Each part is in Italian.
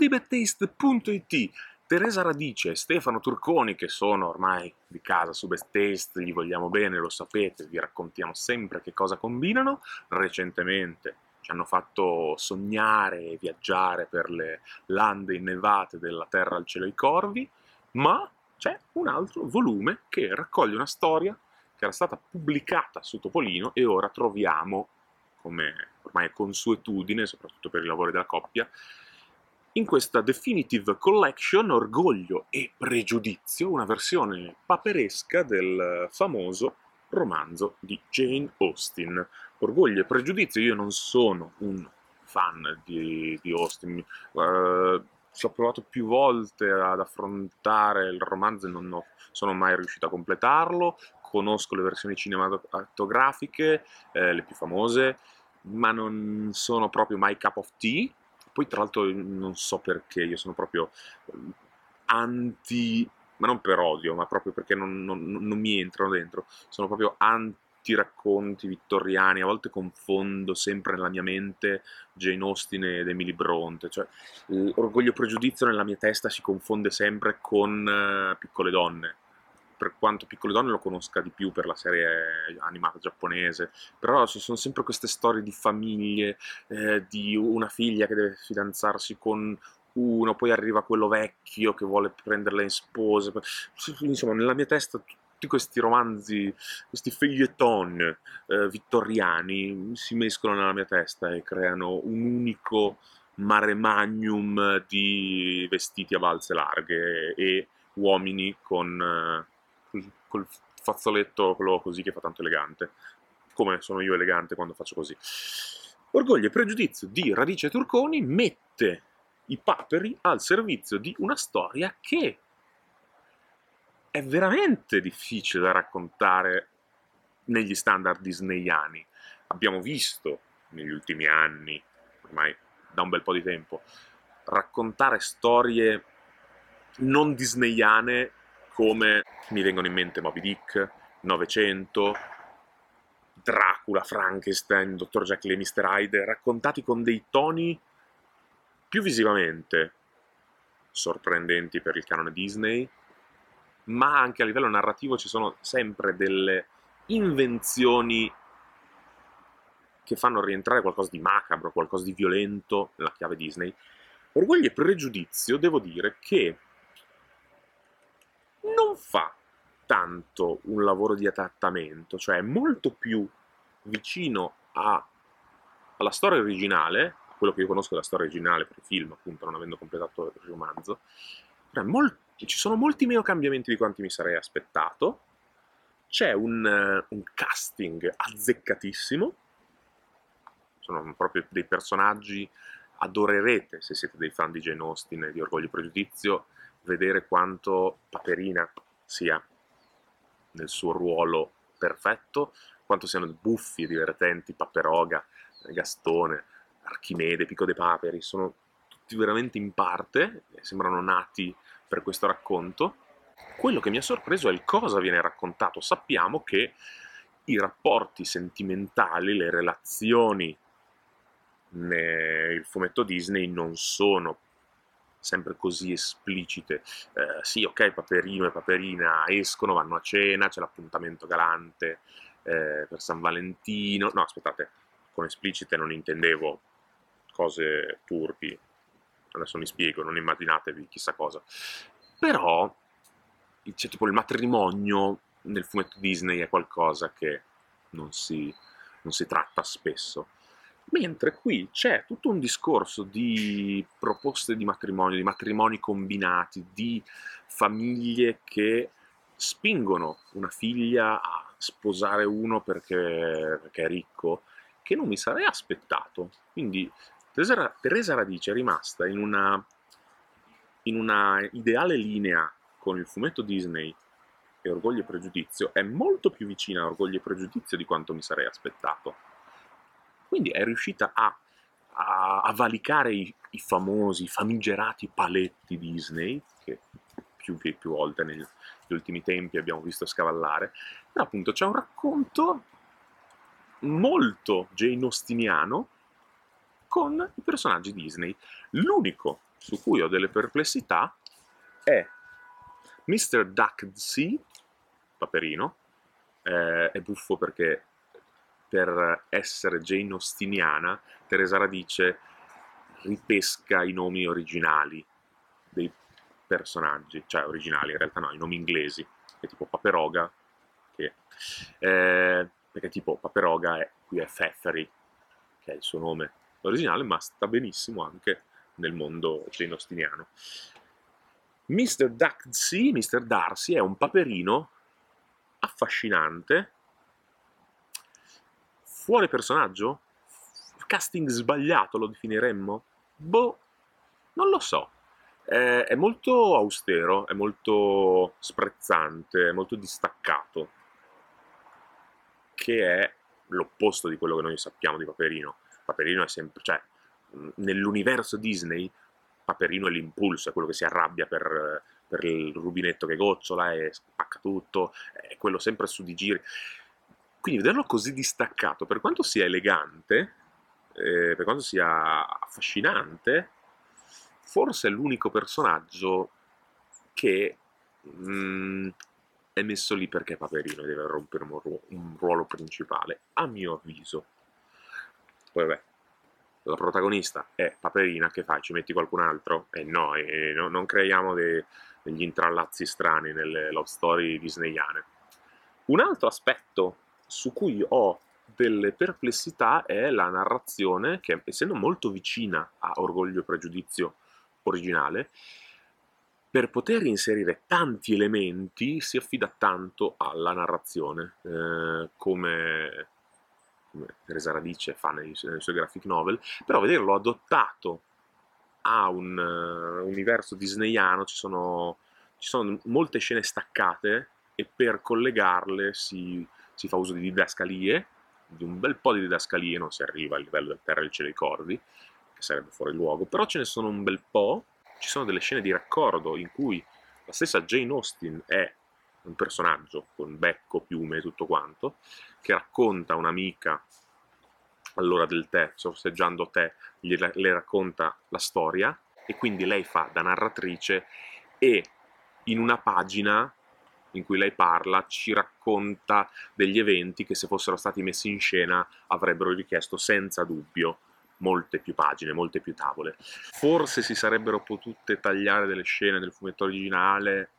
dibetaste.it Teresa Radice e Stefano Turconi, che sono ormai di casa su Best Taste, gli vogliamo bene, lo sapete, vi raccontiamo sempre che cosa combinano. Recentemente ci hanno fatto sognare e viaggiare per le lande innevate della terra al cielo ai corvi, ma c'è un altro volume che raccoglie una storia che era stata pubblicata su Topolino e ora troviamo, come ormai è consuetudine, soprattutto per i lavori della coppia, in questa Definitive Collection Orgoglio e Pregiudizio, una versione paperesca del famoso romanzo di Jane Austen. Orgoglio e Pregiudizio, io non sono un fan di, di Austen, uh, ci ho provato più volte ad affrontare il romanzo e non ho, sono mai riuscito a completarlo, conosco le versioni cinematografiche, eh, le più famose, ma non sono proprio my cup of tea, poi tra l'altro non so perché, io sono proprio ehm, anti, ma non per odio, ma proprio perché non, non, non mi entrano dentro, sono proprio anti racconti vittoriani, a volte confondo sempre nella mia mente Jane Austen ed Emily Bronte, cioè l'orgoglio e pregiudizio nella mia testa si confonde sempre con uh, Piccole donne, per quanto Piccole Donne lo conosca di più per la serie animata giapponese, però ci sono sempre queste storie di famiglie, eh, di una figlia che deve fidanzarsi con uno, poi arriva quello vecchio che vuole prenderla in spose, insomma nella mia testa tutti questi romanzi, questi feuilleton eh, vittoriani si mescolano nella mia testa e creano un unico mare magnum di vestiti a valze larghe e uomini con eh, col fazzoletto, quello così che fa tanto elegante, come sono io elegante quando faccio così. Orgoglio e pregiudizio di Radice Turconi mette i paperi al servizio di una storia che è veramente difficile da raccontare negli standard disneyani. Abbiamo visto negli ultimi anni, ormai da un bel po' di tempo, raccontare storie non disneyane come mi vengono in mente Moby Dick, 900, Dracula, Frankenstein, Dr. Jekyll e Mr. Hyde, raccontati con dei toni più visivamente sorprendenti per il canone Disney, ma anche a livello narrativo ci sono sempre delle invenzioni che fanno rientrare qualcosa di macabro, qualcosa di violento nella chiave Disney. Orgoglio e pregiudizio, devo dire che non fa tanto un lavoro di adattamento, cioè è molto più vicino a, alla storia originale, a quello che io conosco della storia originale per il film, appunto, non avendo completato il romanzo, molti, ci sono molti meno cambiamenti di quanti mi sarei aspettato, c'è un, uh, un casting azzeccatissimo, sono proprio dei personaggi adorerete se siete dei fan di Jane Austen e di Orgoglio e Pregiudizio, vedere quanto Paperina sia nel suo ruolo perfetto, quanto siano buffi e divertenti Paperoga, Gastone, Archimede, Pico dei Paperi, sono tutti veramente in parte, sembrano nati per questo racconto. Quello che mi ha sorpreso è il cosa viene raccontato. Sappiamo che i rapporti sentimentali, le relazioni nel fumetto Disney non sono sempre così esplicite. Eh, sì, ok, Paperino e Paperina escono, vanno a cena, c'è l'appuntamento galante eh, per San Valentino. No, aspettate, con esplicite non intendevo cose turpi. Adesso mi spiego, non immaginatevi chissà cosa. Però c'è tipo il matrimonio nel fumetto Disney è qualcosa che non si, non si tratta spesso. Mentre qui c'è tutto un discorso di proposte di matrimonio, di matrimoni combinati, di famiglie che spingono una figlia a sposare uno perché, perché è ricco, che non mi sarei aspettato. Quindi Teresa, Teresa Radice è rimasta in una, in una ideale linea con il fumetto Disney e Orgoglio e Pregiudizio, è molto più vicina a Orgoglio e Pregiudizio di quanto mi sarei aspettato quindi è riuscita a, a, a valicare i, i, famosi, famigerati paletti Disney, che più e più volte negli, ultimi tempi abbiamo visto scavallare, però appunto c'è un racconto molto Jane Austiniano con i personaggi Disney. L'unico su cui ho delle perplessità è Mr. Duck Sea, Paperino, eh, è buffo perché per essere Jane Austiniana, Teresa Radice ripesca i nomi originali dei personaggi, cioè originali in realtà no, i nomi inglesi, che tipo Paperoga, che, eh, perché tipo Paperoga è, qui è Feffery, che è il suo nome originale, ma sta benissimo anche nel mondo Jane Austiniano. Mr. Darcy, Mr. Darcy è un paperino affascinante, fuori personaggio? Casting sbagliato lo definiremmo? Boh, non lo so. È, molto austero, è molto sprezzante, è molto distaccato, che è l'opposto di quello che noi sappiamo di Paperino. Paperino è sempre, cioè, nell'universo Disney, Paperino è l'impulso, è quello che si arrabbia per, per il rubinetto che gocciola e spacca tutto, è quello sempre su di giri. Quindi vederlo così distaccato, per quanto sia elegante, eh, per quanto sia affascinante, forse è l'unico personaggio che mh, mm, è messo lì perché Paperino deve rompere un, ruolo, un ruolo principale, a mio avviso. Poi vabbè, la protagonista è Paperina, che fai? Ci metti qualcun altro? Eh no, e no non creiamo dei, degli intrallazzi strani nelle love story disneyane. Un altro aspetto su cui ho delle perplessità è la narrazione che, essendo molto vicina a Orgoglio e Pregiudizio originale, per poter inserire tanti elementi si affida tanto alla narrazione, eh, come, come, Teresa Radice fa nei, nei, suoi graphic novel, però vederlo adottato a un uh, universo disneyano ci sono, ci sono molte scene staccate e per collegarle si si fa uso di didascalie, di un bel po' di didascalie, non si arriva al livello del Terra del Cielo dei Corvi, che sarebbe fuori luogo, però ce ne sono un bel po', ci sono delle scene di raccordo in cui la stessa Jane Austen è un personaggio con becco, piume e tutto quanto, che racconta un'amica all'ora del tè, sorseggiando tè, le racconta la storia e quindi lei fa da narratrice e in una pagina in cui lei parla ci racconta degli eventi che se fossero stati messi in scena avrebbero richiesto senza dubbio molte più pagine, molte più tavole. Forse si sarebbero potute tagliare delle scene del fumetto originale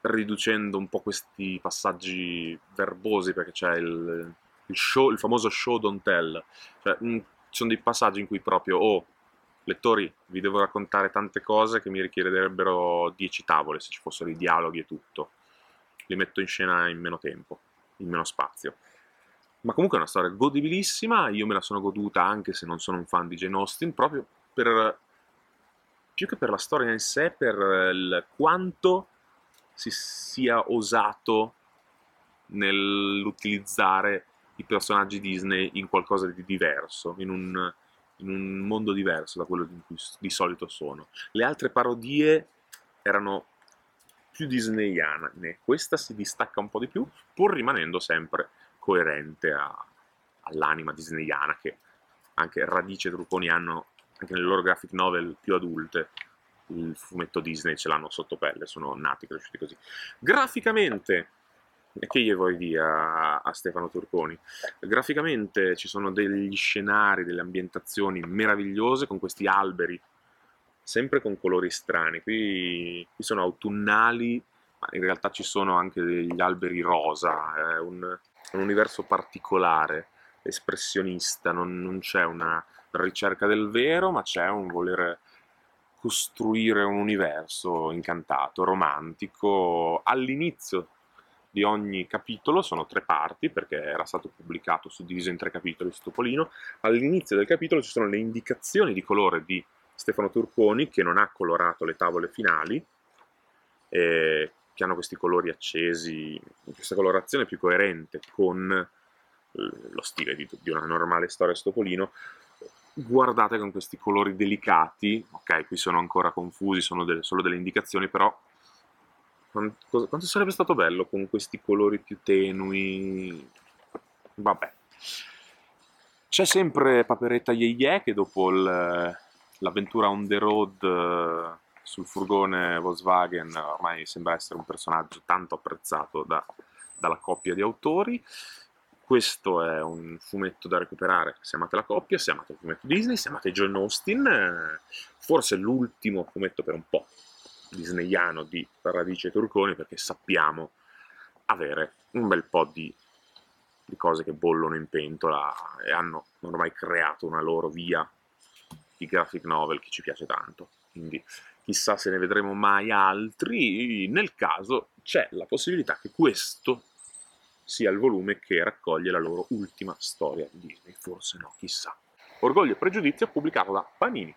riducendo un po' questi passaggi verbosi perché c'è il, il, show, il famoso show don't tell, cioè, mh, ci sono dei passaggi in cui proprio oh, lettori, vi devo raccontare tante cose che mi richiederebbero 10 tavole se ci fossero i dialoghi e tutto. Li metto in scena in meno tempo, in meno spazio. Ma comunque è una storia godibilissima, io me la sono goduta anche se non sono un fan di Jane Austen, proprio per più che per la storia in sé, per il quanto si sia osato nell'utilizzare i personaggi Disney in qualcosa di diverso, in un, in un mondo diverso da quello in cui di solito sono. Le altre parodie erano più disneyane, questa si distacca un po' di più, pur rimanendo sempre coerente a, all'anima disneyana che anche Radice e Trucconi hanno anche nelle loro graphic novel più adulte il fumetto Disney ce l'hanno sotto pelle, sono nati, cresciuti così. Graficamente e che gli vuoi dire a, a, Stefano Turconi? Graficamente ci sono degli scenari, delle ambientazioni meravigliose con questi alberi, sempre con colori strani. Qui, qui sono autunnali, ma in realtà ci sono anche degli alberi rosa, è un, un universo particolare, espressionista, non, non c'è una ricerca del vero, ma c'è un voler costruire un universo incantato, romantico. All'inizio di ogni capitolo, sono tre parti perché era stato pubblicato suddiviso in tre capitoli su Topolino, all'inizio del capitolo ci sono le indicazioni di colore di Stefano Turconi che non ha colorato le tavole finali, eh, che hanno questi colori accesi, questa colorazione più coerente con lo stile di, di una normale storia Stopolino, guardate con questi colori delicati, ok, qui sono ancora confusi, sono delle, solo delle indicazioni, però quanto, quanto sarebbe stato bello con questi colori più tenui. Vabbè. C'è sempre Paperetta Ye Ye che dopo l'avventura on the road eh, sul furgone Volkswagen ormai sembra essere un personaggio tanto apprezzato da, dalla coppia di autori. Questo è un fumetto da recuperare se amate la coppia, se amate il fumetto Disney, se amate John Austin, eh, forse l'ultimo fumetto per un po' disneyano di Radice Turconi perché sappiamo avere un bel po' di, di cose che bollono in pentola e hanno ormai creato una loro via di graphic novel che ci piace tanto. Quindi chissà se ne vedremo mai altri, nel caso c'è la possibilità che questo sia il volume che raccoglie la loro ultima storia di Disney, forse no, chissà. Orgoglio e pregiudizio pubblicato da Panini.